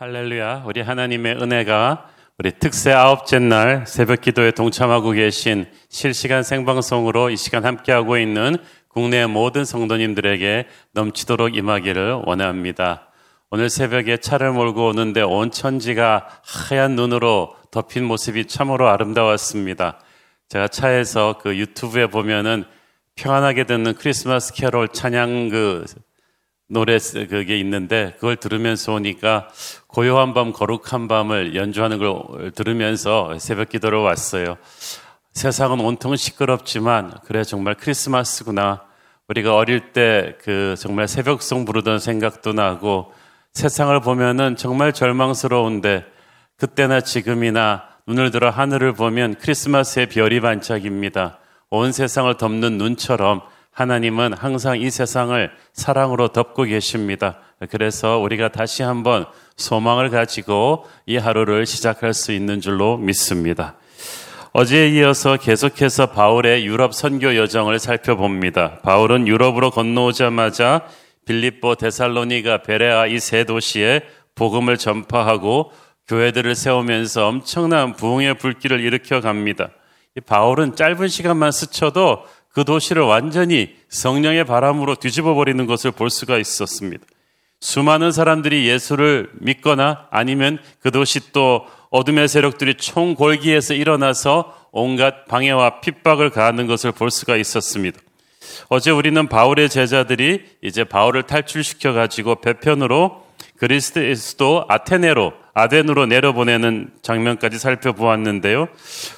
할렐루야. 우리 하나님의 은혜가 우리 특세 아홉째 날 새벽 기도에 동참하고 계신 실시간 생방송으로 이 시간 함께하고 있는 국내 모든 성도님들에게 넘치도록 임하기를 원합니다. 오늘 새벽에 차를 몰고 오는데 온 천지가 하얀 눈으로 덮인 모습이 참으로 아름다웠습니다. 제가 차에서 그 유튜브에 보면은 평안하게 듣는 크리스마스 캐롤 찬양 그 노래 그게 있는데 그걸 들으면서 오니까 고요한 밤 거룩한 밤을 연주하는 걸 들으면서 새벽 기도를 왔어요. 세상은 온통 시끄럽지만 그래 정말 크리스마스구나. 우리가 어릴 때 그 정말 새벽송 부르던 생각도 나고 세상을 보면은 정말 절망스러운데 그때나 지금이나 눈을 들어 하늘을 보면 크리스마스의 별이 반짝입니다. 온 세상을 덮는 눈처럼 하나님은 항상 이 세상을 사랑으로 덮고 계십니다. 그래서 우리가 다시 한번 소망을 가지고 이 하루를 시작할 수 있는 줄로 믿습니다. 어제에 이어서 계속해서 바울의 유럽 선교 여정을 살펴봅니다. 바울은 유럽으로 건너오자마자 빌립보, 데살로니가, 베레아 이 세 도시에 복음을 전파하고 교회들을 세우면서 엄청난 부흥의 불길을 일으켜 갑니다. 바울은 짧은 시간만 스쳐도 그 도시를 완전히 성령의 바람으로 뒤집어 버리는 것을 볼 수가 있었습니다. 수많은 사람들이 예수를 믿거나 아니면 그 도시 또 어둠의 세력들이 총골기에서 일어나서 온갖 방해와 핍박을 가하는 것을 볼 수가 있었습니다. 어제 우리는 바울의 제자들이 이제 바울을 탈출시켜 가지고 배편으로 그리스도에서도 아테네로 아덴으로 내려보내는 장면까지 살펴보았는데요.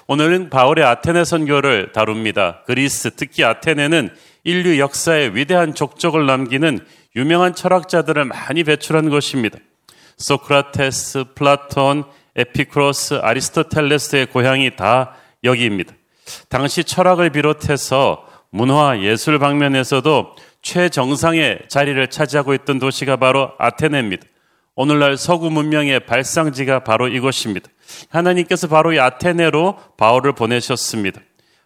오늘은 바울의 아테네 선교를 다룹니다. 그리스, 특히 아테네는 인류 역사에 위대한 족적을 남기는 유명한 철학자들을 많이 배출한 것입니다. 소크라테스, 플라톤, 에피쿠로스, 아리스토텔레스의 고향이 다 여기입니다. 당시 철학을 비롯해서 문화, 예술 방면에서도 최정상의 자리를 차지하고 있던 도시가 바로 아테네입니다. 오늘날 서구 문명의 발상지가 바로 이곳입니다. 하나님께서 바로 이 아테네로 바울을 보내셨습니다.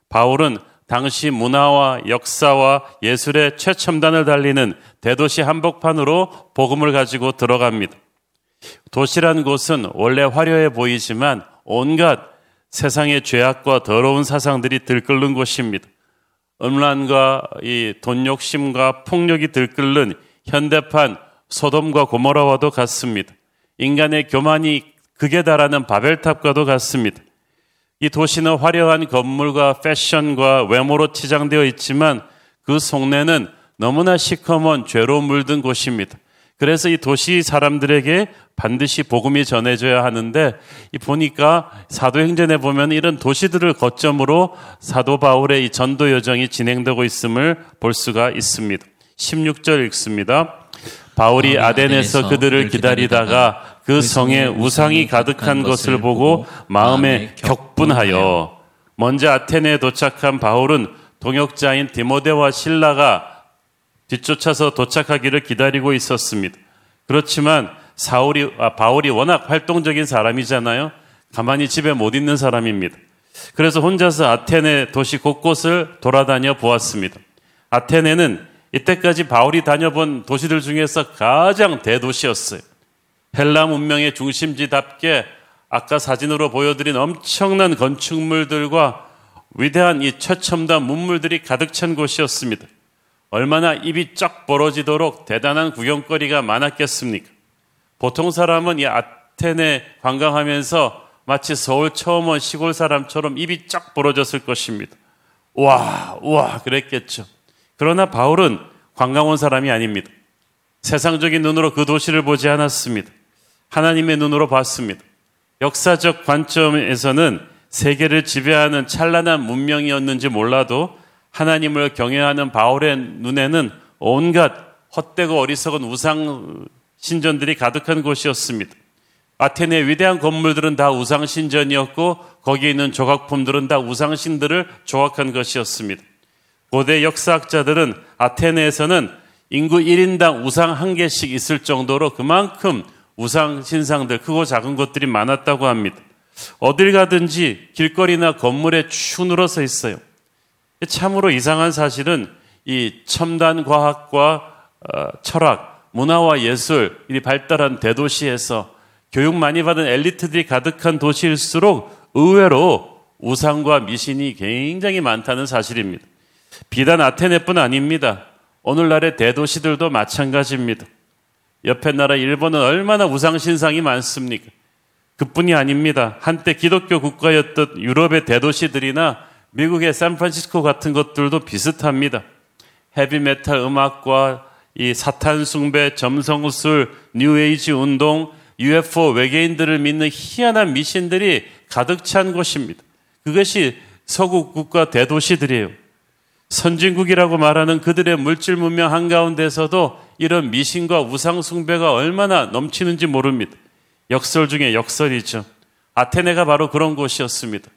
바울은 당시 문화와 역사와 예술의 최첨단을 달리는 대도시 한복판으로 복음을 가지고 들어갑니다. 도시란 곳은 원래 화려해 보이지만 온갖 세상의 죄악과 더러운 사상들이 들끓는 곳입니다. 음란과 이 돈 욕심과 폭력이 들끓는 현대판 소돔과 고모라와도 같습니다. 인간의 교만이 극에 달하는 바벨탑과도 같습니다. 이 도시는 화려한 건물과 패션과 외모로 치장되어 있지만 그 속내는 너무나 시커먼 죄로 물든 곳입니다. 그래서 이 도시 사람들에게 반드시 복음이 전해져야 하는데 이 보니까 사도행전에 보면 이런 도시들을 거점으로 사도 바울의 이 전도 여정이 진행되고 있음을 볼 수가 있습니다. 16절 읽습니다. 바울이 아덴에서 그들을 기다리다가 그 성에 우상이 가득한 것을 보고 마음에 격분하여 먼저 아테네에 도착한 바울은 동역자인 디모데와 신라가 뒤쫓아서 도착하기를 기다리고 있었습니다. 그렇지만 사울이 아, 바울이 워낙 활동적인 사람이잖아요. 가만히 집에 못 있는 사람입니다. 그래서 혼자서 아테네 도시 곳곳을 돌아다녀 보았습니다. 아테네는 이때까지 바울이 다녀본 도시들 중에서 가장 대도시였어요. 헬라 문명의 중심지답게 아까 사진으로 보여드린 엄청난 건축물들과 위대한 이 최첨단 문물들이 가득 찬 곳이었습니다. 얼마나 입이 쫙 벌어지도록 대단한 구경거리가 많았겠습니까? 보통 사람은 이 아테네 관광하면서 마치 서울 처음 온 시골 사람처럼 입이 쫙 벌어졌을 것입니다. 와, 와, 그랬겠죠. 그러나 바울은 관광 온 사람이 아닙니다. 세상적인 눈으로 그 도시를 보지 않았습니다. 하나님의 눈으로 봤습니다. 역사적 관점에서는 세계를 지배하는 찬란한 문명이었는지 몰라도 하나님을 경외하는 바울의 눈에는 온갖 헛되고 어리석은 우상 신전들이 가득한 곳이었습니다. 아테네의 위대한 건물들은 다 우상 신전이었고 거기에 있는 조각품들은 다 우상 신들을 조각한 것이었습니다. 고대 역사학자들은 아테네에서는 인구 1인당 우상 한 개씩 있을 정도로 그만큼 우상 신상들 크고 작은 것들이 많았다고 합니다. 어딜 가든지 길거리나 건물에 추 늘어서 있어요. 참으로 이상한 사실은 이 첨단 과학과 어, 철학, 문화와 예술 이 발달한 대도시에서 교육 많이 받은 엘리트들이 가득한 도시일수록 의외로 우상과 미신이 굉장히 많다는 사실입니다. 비단 아테네뿐 아닙니다. 오늘날의 대도시들도 마찬가지입니다. 옆에 나라 일본은 얼마나 우상신상이 많습니까? 그뿐이 아닙니다. 한때 기독교 국가였던 유럽의 대도시들이나 미국의 샌프란시스코 같은 것들도 비슷합니다. 헤비메탈 음악과 이 사탄 숭배, 점성술, 뉴에이지 운동, UFO 외계인들을 믿는 희한한 미신들이 가득 찬 곳입니다. 그것이 서구 국가 대도시들이에요. 선진국이라고 말하는 그들의 물질 문명 한가운데서도 이런 미신과 우상 숭배가 얼마나 넘치는지 모릅니다. 역설 중에 역설이죠. 아테네가 바로 그런 곳이었습니다.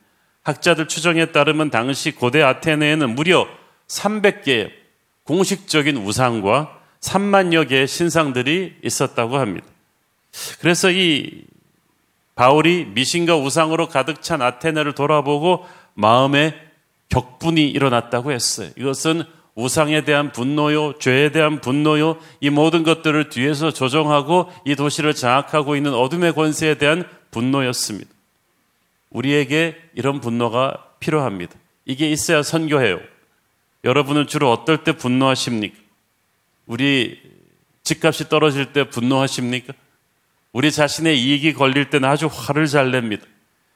학자들 추정에 따르면 당시 고대 아테네에는 무려 300개의 공식적인 우상과 3만여 개의 신상들이 있었다고 합니다. 그래서 이 바울이 미신과 우상으로 가득 찬 아테네를 돌아보고 마음에 격분이 일어났다고 했어요. 이것은 우상에 대한 분노요, 죄에 대한 분노요, 이 모든 것들을 뒤에서 조정하고 이 도시를 장악하고 있는 어둠의 권세에 대한 분노였습니다. 우리에게 이런 분노가 필요합니다. 이게 있어야 선교해요. 여러분은 주로 어떨 때 분노하십니까? 우리 집값이 떨어질 때 분노하십니까? 우리 자신의 이익이 걸릴 때는 아주 화를 잘 냅니다.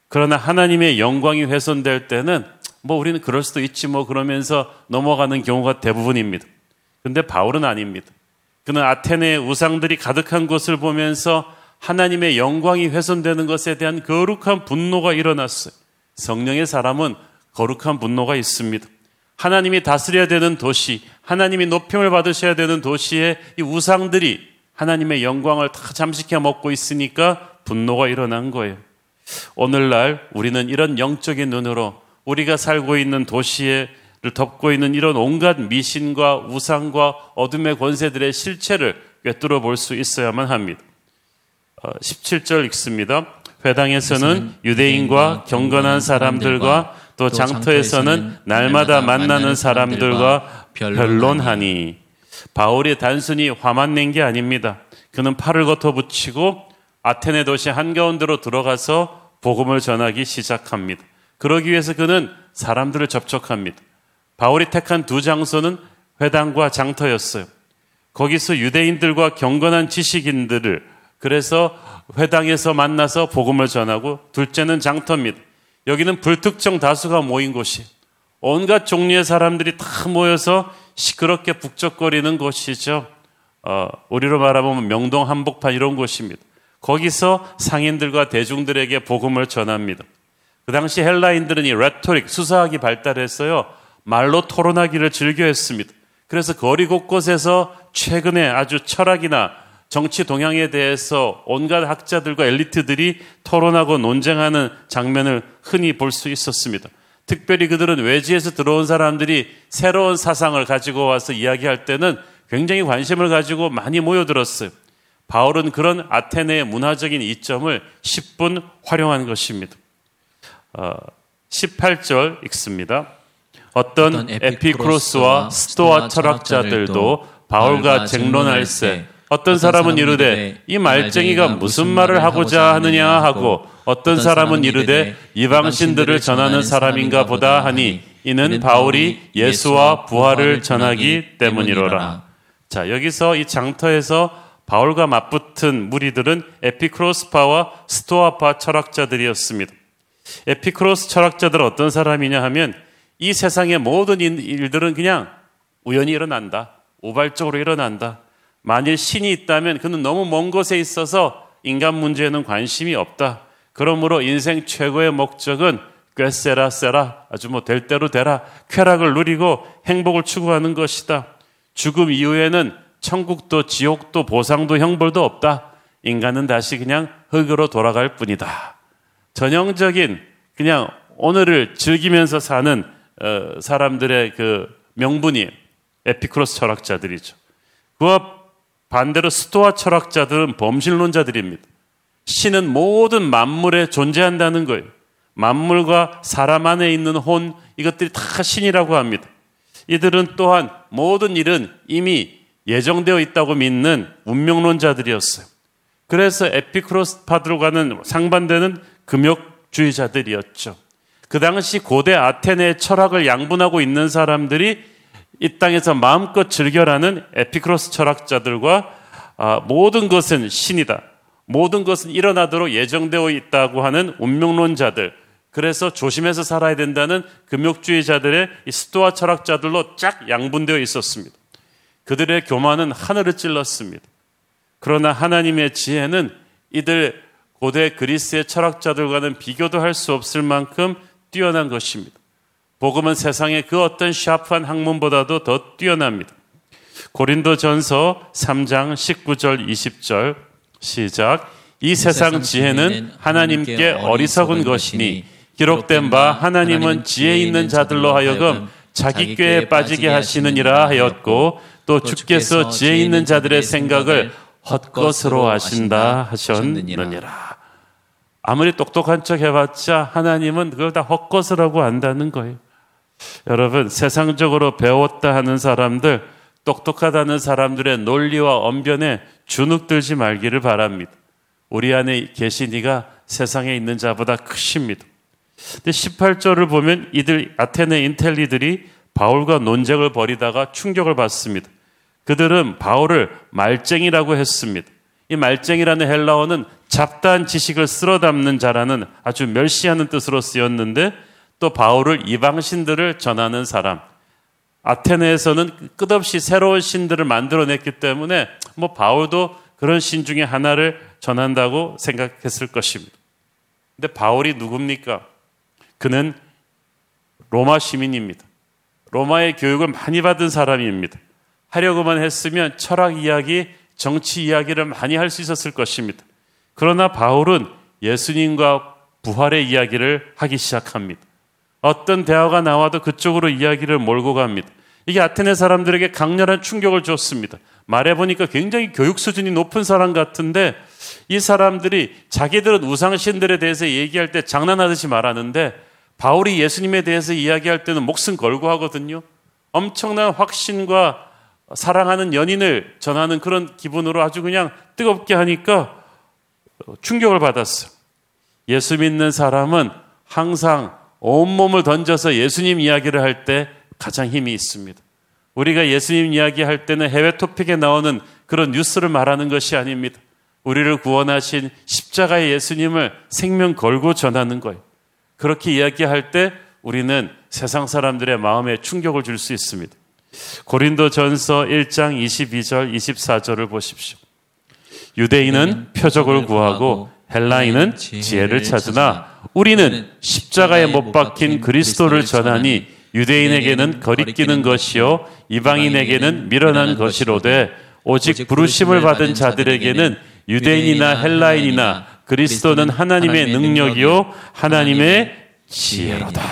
그러나 하나님의 영광이 훼손될 때는 뭐 우리는 그럴 수도 있지 뭐 그러면서 넘어가는 경우가 대부분입니다. 근데 바울은 아닙니다. 그는 아테네의 우상들이 가득한 곳을 보면서 하나님의 영광이 훼손되는 것에 대한 거룩한 분노가 일어났어요. 성령의 사람은 거룩한 분노가 있습니다. 하나님이 다스려야 되는 도시, 하나님이 높임을 받으셔야 되는 도시에 이 우상들이 하나님의 영광을 다 잠식해 먹고 있으니까 분노가 일어난 거예요. 오늘날 우리는 이런 영적인 눈으로 우리가 살고 있는 도시를 덮고 있는 이런 온갖 미신과 우상과 어둠의 권세들의 실체를 꿰뚫어 볼 수 있어야만 합니다. 17절 어, 읽습니다. 회당에서는 유대인과 경건한 사람들과 또 장터에서는 날마다 만나는 사람들과 변론하니 바울이 단순히 화만 낸 게 아닙니다. 그는 팔을 걷어 붙이고 아테네 도시 한가운데로 들어가서 복음을 전하기 시작합니다. 그러기 위해서 그는 사람들을 접촉합니다. 바울이 택한 두 장소는 회당과 장터였어요. 거기서 유대인들과 경건한 지식인들을 그래서 회당에서 만나서 복음을 전하고 둘째는 장터입니다. 여기는 불특정 다수가 모인 곳이 온갖 종류의 사람들이 다 모여서 시끄럽게 북적거리는 곳이죠. 어, 우리로 말하면 명동 한복판 이런 곳입니다. 거기서 상인들과 대중들에게 복음을 전합니다. 그 당시 헬라인들은 이 레토릭, 수사학이 발달했어요. 말로 토론하기를 즐겨 했습니다. 그래서 거리 곳곳에서 최근에 아주 철학이나 정치 동향에 대해서 온갖 학자들과 엘리트들이 토론하고 논쟁하는 장면을 흔히 볼 수 있었습니다. 특별히 그들은 외지에서 들어온 사람들이 새로운 사상을 가지고 와서 이야기할 때는 굉장히 관심을 가지고 많이 모여들었어요. 바울은 그런 아테네의 문화적인 이점을 10분 활용한 것입니다. 어, 18절 읽습니다. 어떤, 어떤 에피크로스와 스토아 철학자들도 바울과 쟁론할세 어떤 사람은 이르되 이 말쟁이가 무슨 말을 하고자 하느냐 하고 어떤 사람은 이르되 이방신들을 전하는 사람인가 보다 하니 이는 바울이 예수와 부활을 전하기 때문이로라. 자, 여기서 이 장터에서 바울과 맞붙은 무리들은 에피크로스파와 스토아파 철학자들이었습니다. 에피크로스 철학자들은 어떤 사람이냐 하면 이 세상의 모든 일들은 그냥 우연히 일어난다. 우발적으로 일어난다. 만일 신이 있다면 그는 너무 먼 곳에 있어서 인간 문제에는 관심이 없다. 그러므로 인생 최고의 목적은 꿰세라 세라 아주 뭐 될 대로 되라 쾌락을 누리고 행복을 추구하는 것이다. 죽음 이후에는 천국도 지옥도 보상도 형벌도 없다. 인간은 다시 그냥 흙으로 돌아갈 뿐이다. 전형적인 그냥 오늘을 즐기면서 사는 어, 사람들의 그 명분이 에피크로스 철학자들이죠. 그와 반대로 스토아 철학자들은 범실론자들입니다. 신은 모든 만물에 존재한다는 거예요. 만물과 사람 안에 있는 혼, 이것들이 다 신이라고 합니다. 이들은 또한 모든 일은 이미 예정되어 있다고 믿는 운명론자들이었어요. 그래서 에피크로스파드로 가는 상반되는 금욕주의자들이었죠. 그 당시 고대 아테네의 철학을 양분하고 있는 사람들이 이 땅에서 마음껏 즐겨라는 에피크로스 철학자들과 아, 모든 것은 신이다. 모든 것은 일어나도록 예정되어 있다고 하는 운명론자들. 그래서 조심해서 살아야 된다는 금욕주의자들의 스토아 철학자들로 쫙 양분되어 있었습니다. 그들의 교만은 하늘을 찔렀습니다. 그러나 하나님의 지혜는 이들 고대 그리스의 철학자들과는 비교도 할 수 없을 만큼 뛰어난 것입니다. 복음은 세상의 그 어떤 샤프한 학문보다도 더 뛰어납니다. 고린도 전서 3장 19절 20절 시작. 이 세상 지혜는 하나님께 어리석은 것이니 기록된 바 하나님은 지혜 있는 자들로 하여금 자기 꾀에 빠지게 하시느니라 하였고 또 주께서 지혜 있는 자들의 생각을 헛것으로 하신다 하셨느니라. 아무리 똑똑한 척 해봤자 하나님은 그걸 다 헛것이라고 안다는 거예요. 여러분, 세상적으로 배웠다 하는 사람들, 똑똑하다는 사람들의 논리와 언변에 주눅들지 말기를 바랍니다. 우리 안에 계신 이가 세상에 있는 자보다 크십니다. 근데 18절을 보면 이들 아테네 인텔리들이 바울과 논쟁을 벌이다가 충격을 받습니다. 그들은 바울을 말쟁이라고 했습니다. 이 말쟁이라는 헬라어는 잡다한 지식을 쓸어 담는 자라는 아주 멸시하는 뜻으로 쓰였는데 또 바울을 이방 신들을 전하는 사람. 아테네에서는 끝없이 새로운 신들을 만들어냈기 때문에 뭐 바울도 그런 신 중에 하나를 전한다고 생각했을 것입니다. 근데 바울이 누굽니까? 그는 로마 시민입니다. 로마의 교육을 많이 받은 사람입니다. 하려고만 했으면 철학 이야기, 정치 이야기를 많이 할 수 있었을 것입니다. 그러나 바울은 예수님과 부활의 이야기를 하기 시작합니다. 어떤 대화가 나와도 그쪽으로 이야기를 몰고 갑니다. 이게 아테네 사람들에게 강렬한 충격을 줬습니다. 말해보니까 굉장히 교육 수준이 높은 사람 같은데 이 사람들이 자기들은 우상신들에 대해서 얘기할 때 장난하듯이 말하는데 바울이 예수님에 대해서 이야기할 때는 목숨 걸고 하거든요. 엄청난 확신과 사랑하는 연인을 전하는 그런 기분으로 아주 그냥 뜨겁게 하니까 충격을 받았어. 예수 믿는 사람은 항상 온몸을 던져서 예수님 이야기를 할 때 가장 힘이 있습니다. 우리가 예수님 이야기 할 때는 해외 토픽에 나오는 그런 뉴스를 말하는 것이 아닙니다. 우리를 구원하신 십자가의 예수님을 생명 걸고 전하는 거예요. 그렇게 이야기할 때 우리는 세상 사람들의 마음에 충격을 줄 수 있습니다. 고린도 전서 1장 22절, 24절을 보십시오. 유대인은 표적을 구하고 헬라인은 지혜를 찾으나 우리는 십자가에 못 박힌 그리스도를 전하니 유대인에게는 거리끼는 것이요 이방인에게는 미련한 것이로되 오직 부르심을 받은 자들에게는 유대인이나 헬라인이나 그리스도는 하나님의 능력이요 하나님의 지혜로다.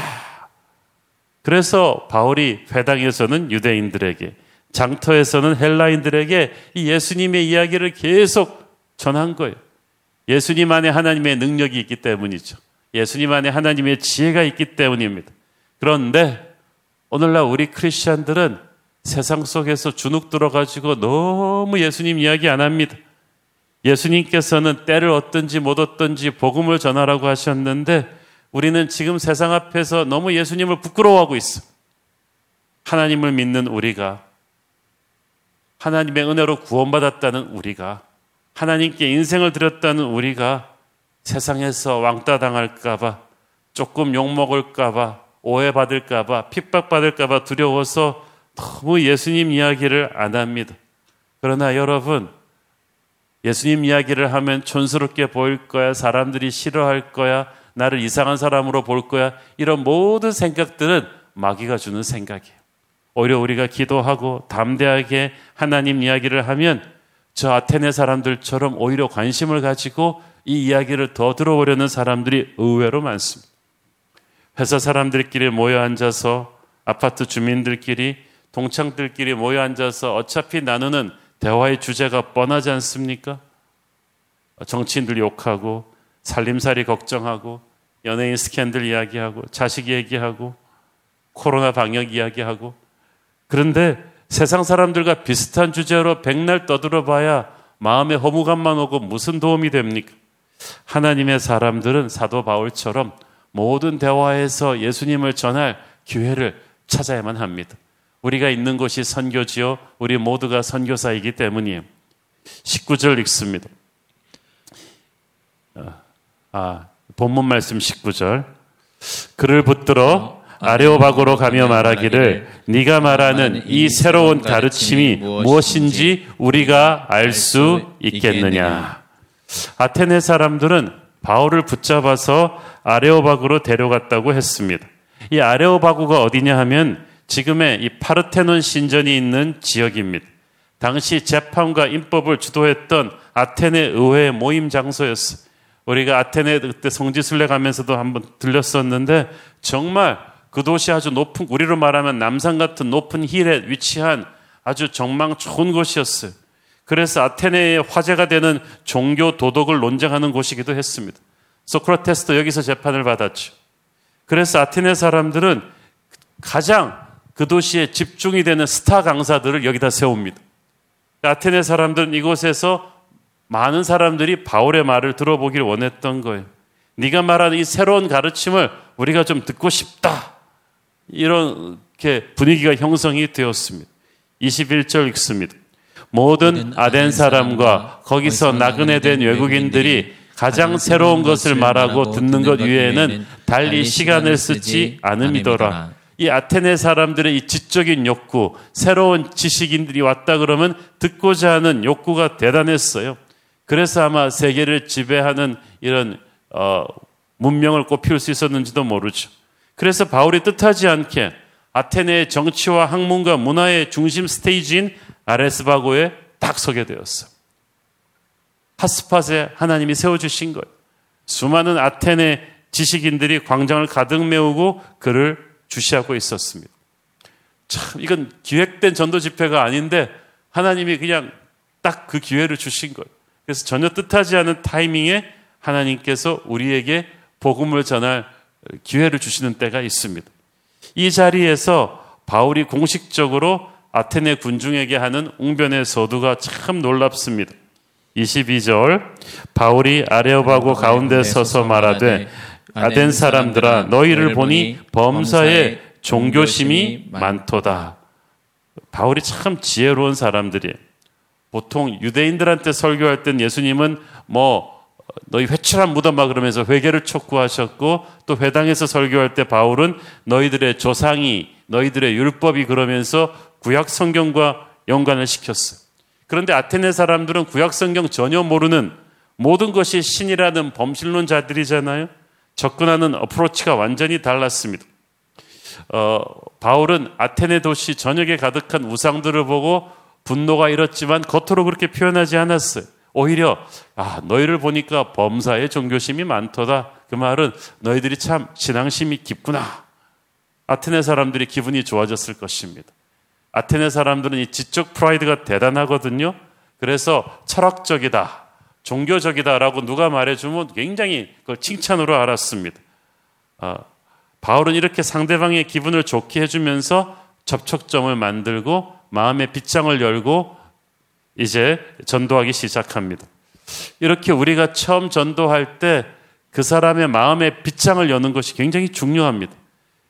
그래서 바울이 회당에서는 유대인들에게 장터에서는 헬라인들에게 이 예수님의 이야기를 계속 전한 거예요. 예수님 안에 하나님의 능력이 있기 때문이죠. 예수님 안에 하나님의 지혜가 있기 때문입니다. 그런데 오늘날 우리 크리스천들은 세상 속에서 주눅 들어가지고 너무 예수님 이야기 안 합니다. 예수님께서는 때를 얻든지 못 얻든지 복음을 전하라고 하셨는데 우리는 지금 세상 앞에서 너무 예수님을 부끄러워하고 있어. 하나님을 믿는 우리가 하나님의 은혜로 구원받았다는 우리가 하나님께 인생을 드렸다는 우리가 세상에서 왕따 당할까봐 조금 욕먹을까봐 오해받을까봐 핍박받을까봐 두려워서 너무 예수님 이야기를 안 합니다. 그러나 여러분, 예수님 이야기를 하면 촌스럽게 보일 거야, 사람들이 싫어할 거야, 나를 이상한 사람으로 볼 거야, 이런 모든 생각들은 마귀가 주는 생각이에요. 오히려 우리가 기도하고 담대하게 하나님 이야기를 하면 저 아테네 사람들처럼 오히려 관심을 가지고 이 이야기를 더 들어보려는 사람들이 의외로 많습니다. 회사 사람들끼리 모여 앉아서 아파트 주민들끼리 동창들끼리 모여 앉아서 어차피 나누는 대화의 주제가 뻔하지 않습니까? 정치인들 욕하고 살림살이 걱정하고 연예인 스캔들 이야기하고 자식 얘기하고 코로나 방역 이야기하고 그런데 세상 사람들과 비슷한 주제로 백날 떠들어 봐야 마음에 허무감만 오고 무슨 도움이 됩니까? 하나님의 사람들은 사도 바울처럼 모든 대화에서 예수님을 전할 기회를 찾아야만 합니다. 우리가 있는 곳이 선교지요. 우리 모두가 선교사이기 때문이에요. 19절 읽습니다. 어, 아, 본문 말씀 19절. 그를 붙들어 아레오박으로 가며 말하기를 네가 말하는 이 새로운 가르침이 무엇인지 우리가 알 수 있겠느냐. 아테네 사람들은 바울을 붙잡아서 아레오박으로 데려갔다고 했습니다. 이 아레오바구가 어디냐 하면 지금의 이 파르테논 신전이 있는 지역입니다. 당시 재판과 인법을 주도했던 아테네 의회 모임 장소였어요. 우리가 아테네 그때 성지순례 가면서도 한번 들렸었는데 정말 그 도시 아주 높은 우리로 말하면 남산 같은 높은 힐에 위치한 아주 정망 좋은 곳이었어요. 그래서 아테네의 화제가 되는 종교 도덕을 논쟁하는 곳이기도 했습니다. 소크라테스도 여기서 재판을 받았죠. 그래서 아테네 사람들은 가장 그 도시에 집중이 되는 스타 강사들을 여기다 세웁니다. 아테네 사람들은 이곳에서 많은 사람들이 바울의 말을 들어보기를 원했던 거예요. 네가 말하는 이 새로운 가르침을 우리가 좀 듣고 싶다. 이렇게 분위기가 형성이 되었습니다. 21절 읽습니다. 모든 아덴 사람과 거기서 나그네 된 외국인들이 가장 새로운 것을 말하고 듣는 것 위에는 달리 시간을 쓰지 않음이더라. 이 아테네 사람들의 이 지적인 욕구, 새로운 지식인들이 왔다 그러면 듣고자 하는 욕구가 대단했어요. 그래서 아마 세계를 지배하는 이런 어, 문명을 꽃피울 수 있었는지도 모르죠. 그래서 바울이 뜻하지 않게 아테네의 정치와 학문과 문화의 중심 스테이지인 아레스바고에 딱 서게 되었어. 하스팟에 하나님이 세워주신 거예요. 수많은 아테네 지식인들이 광장을 가득 메우고 그를 주시하고 있었습니다. 참, 이건 기획된 전도 집회가 아닌데 하나님이 그냥 딱 그 기회를 주신 거예요. 그래서 전혀 뜻하지 않은 타이밍에 하나님께서 우리에게 복음을 전할 기회를 주시는 때가 있습니다. 이 자리에서 바울이 공식적으로 아테네 군중에게 하는 웅변의 서두가 참 놀랍습니다. 22절 바울이 아레오바고 가운데 서서 말하되 아덴 사람들아 너희를 보니 범사에 종교심이 많도다. 바울이 참 지혜로운 사람들이에요. 보통 유대인들한테 설교할 땐 예수님은 뭐 너희 회출한 무덤아 그러면서 회개를 촉구하셨고 또 회당에서 설교할 때 바울은 너희들의 조상이 너희들의 율법이 그러면서 구약 성경과 연관을 시켰어. 그런데 아테네 사람들은 구약 성경 전혀 모르는 모든 것이 신이라는 범신론자들이잖아요. 접근하는 어프로치가 완전히 달랐습니다. 어, 바울은 아테네 도시 전역에 가득한 우상들을 보고 분노가 일었지만 겉으로 그렇게 표현하지 않았어요. 오히려 아 너희를 보니까 범사에 종교심이 많도다. 그 말은 너희들이 참 신앙심이 깊구나. 아테네 사람들이 기분이 좋아졌을 것입니다. 아테네 사람들은 이 지적 프라이드가 대단하거든요. 그래서 철학적이다, 종교적이다라고 누가 말해주면 굉장히 그걸 칭찬으로 알았습니다. 아, 바울은 이렇게 상대방의 기분을 좋게 해주면서 접촉점을 만들고 마음의 빗장을 열고 이제 전도하기 시작합니다. 이렇게 우리가 처음 전도할 때 그 사람의 마음의 빗장을 여는 것이 굉장히 중요합니다.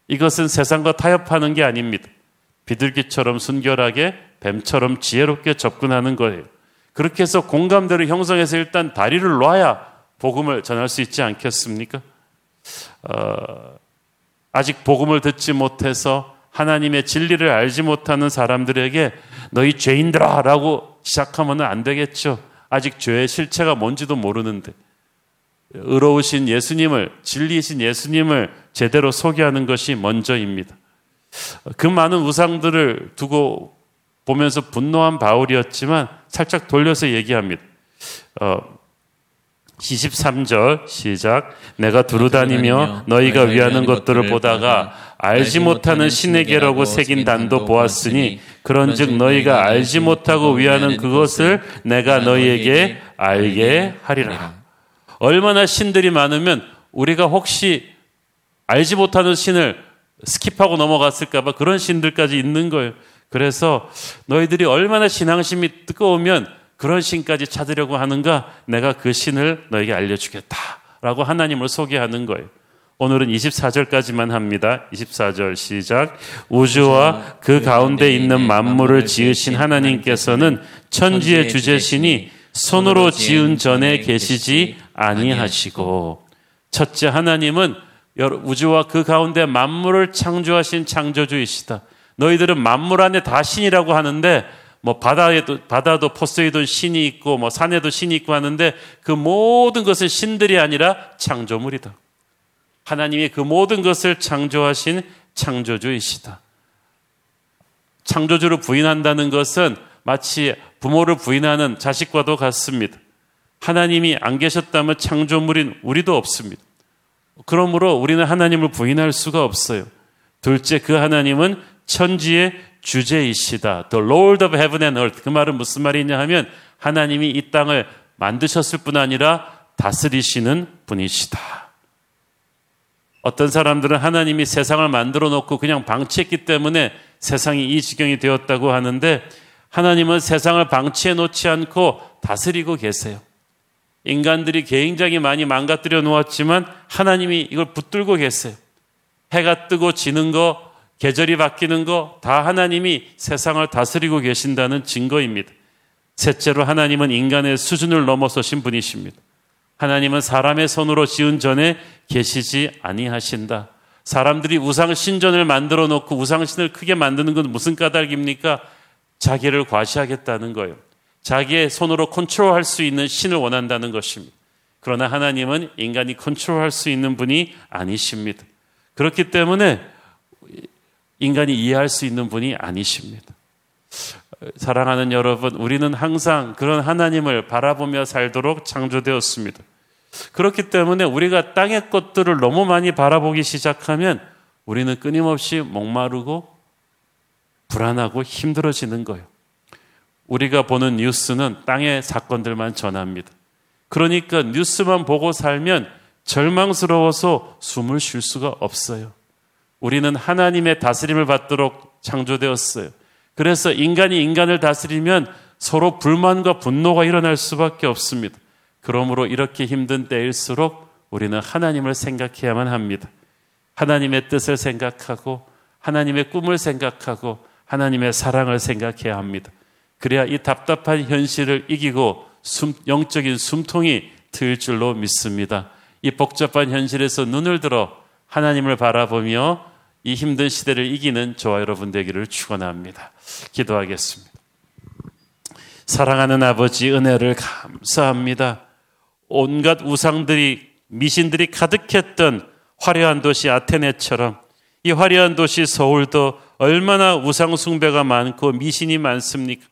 이것은 세상과 타협하는 게 아닙니다. 비둘기처럼 순결하게 뱀처럼 지혜롭게 접근하는 거예요. 그렇게 해서 공감대를 형성해서 일단 다리를 놔야 복음을 전할 수 있지 않겠습니까? 어, 아직 복음을 듣지 못해서 하나님의 진리를 알지 못하는 사람들에게 너희 죄인들아 라고 시작하면 안 되겠죠. 아직 죄의 실체가 뭔지도 모르는데. 의로우신 예수님을, 진리이신 예수님을 제대로 소개하는 것이 먼저입니다. 그 많은 우상들을 두고 보면서 분노한 바울이었지만 살짝 돌려서 얘기합니다. 어, 23절 시작. 내가 두루다니며 너희가 위하는 것들을 보다가 알지 못하는 신에게라고 새긴 단도 보았으니 그런즉 너희가 알지 못하고 위하는 그것을 내가 너희에게 알게 하리라. 얼마나 신들이 많으면 우리가 혹시 알지 못하는 신을 skip하고 넘어갔을까봐 그런 신들까지 있는 거예요. 그래서 너희들이 얼마나 신앙심이 뜨거우면 그런 신까지 찾으려고 하는가? 내가 그 신을 너에게 알려주겠다. 라고 하나님을 소개하는 거예요. 오늘은 24절까지만 합니다. 24절 시작. 우주와 그 가운데 있는 만물을 지으신 하나님께서는 천지의 주제신이 손으로 지은 전에 계시지 아니하시고 첫째 하나님은 우주와 그 가운데 만물을 창조하신 창조주이시다. 너희들은 만물 안에 다 신이라고 하는데 뭐 바다에도 바다도 포세이돈 신이 있고 뭐 산에도 신이 있고 하는데 그 모든 것은 신들이 아니라 창조물이다. 하나님이 그 모든 것을 창조하신 창조주이시다. 창조주를 부인한다는 것은 마치 부모를 부인하는 자식과도 같습니다. 하나님이 안 계셨다면 창조물인 우리도 없습니다. 그러므로 우리는 하나님을 부인할 수가 없어요. 둘째, 그 하나님은 천지의 주제이시다. The Lord of Heaven and Earth. 그 말은 무슨 말이냐 하면 하나님이 이 땅을 만드셨을 뿐 아니라 다스리시는 분이시다. 어떤 사람들은 하나님이 세상을 만들어 놓고 그냥 방치했기 때문에 세상이 이 지경이 되었다고 하는데 하나님은 세상을 방치해 놓지 않고 다스리고 계세요. 인간들이 굉장히 많이 망가뜨려 놓았지만 하나님이 이걸 붙들고 계세요. 해가 뜨고 지는 거, 계절이 바뀌는 거 다 하나님이 세상을 다스리고 계신다는 증거입니다. 셋째로 하나님은 인간의 수준을 넘어서신 분이십니다. 하나님은 사람의 손으로 지은 전에 계시지 아니하신다. 사람들이 우상 신전을 만들어 놓고 우상 신을 크게 만드는 건 무슨 까닭입니까? 자기를 과시하겠다는 거예요. 자기의 손으로 컨트롤할 수 있는 신을 원한다는 것입니다. 그러나 하나님은 인간이 컨트롤할 수 있는 분이 아니십니다. 그렇기 때문에 인간이 이해할 수 있는 분이 아니십니다. 사랑하는 여러분, 우리는 항상 그런 하나님을 바라보며 살도록 창조되었습니다. 그렇기 때문에 우리가 땅의 것들을 너무 많이 바라보기 시작하면 우리는 끊임없이 목마르고 불안하고 힘들어지는 거예요. 우리가 보는 뉴스는 땅의 사건들만 전합니다. 그러니까 뉴스만 보고 살면 절망스러워서 숨을 쉴 수가 없어요. 우리는 하나님의 다스림을 받도록 창조되었어요. 그래서 인간이 인간을 다스리면 서로 불만과 분노가 일어날 수밖에 없습니다. 그러므로 이렇게 힘든 때일수록 우리는 하나님을 생각해야만 합니다. 하나님의 뜻을 생각하고 하나님의 꿈을 생각하고 하나님의 사랑을 생각해야 합니다. 그래야 이 답답한 현실을 이기고 숨, 영적인 숨통이 트일 줄로 믿습니다. 이 복잡한 현실에서 눈을 들어 하나님을 바라보며 이 힘든 시대를 이기는 저와 여러분 되기를 축원합니다. 기도하겠습니다. 사랑하는 아버지 은혜를 감사합니다. 온갖 우상들이 미신들이 가득했던 화려한 도시 아테네처럼 이 화려한 도시 서울도 얼마나 우상 숭배가 많고 미신이 많습니까?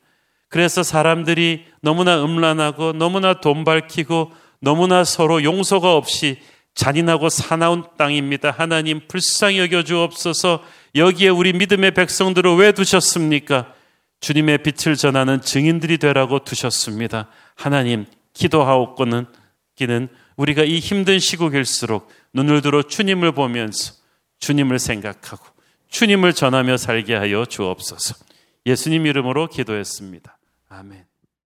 그래서 사람들이 너무나 음란하고 너무나 돈 밝히고 너무나 서로 용서가 없이 잔인하고 사나운 땅입니다. 하나님 불쌍히 여겨 주옵소서 여기에 우리 믿음의 백성들을 왜 두셨습니까? 주님의 빛을 전하는 증인들이 되라고 두셨습니다. 하나님 기도하옵고는 기는 우리가 이 힘든 시국일수록 눈을 들어 주님을 보면서 주님을 생각하고 주님을 전하며 살게 하여 주옵소서. 예수님 이름으로 기도했습니다. 아멘.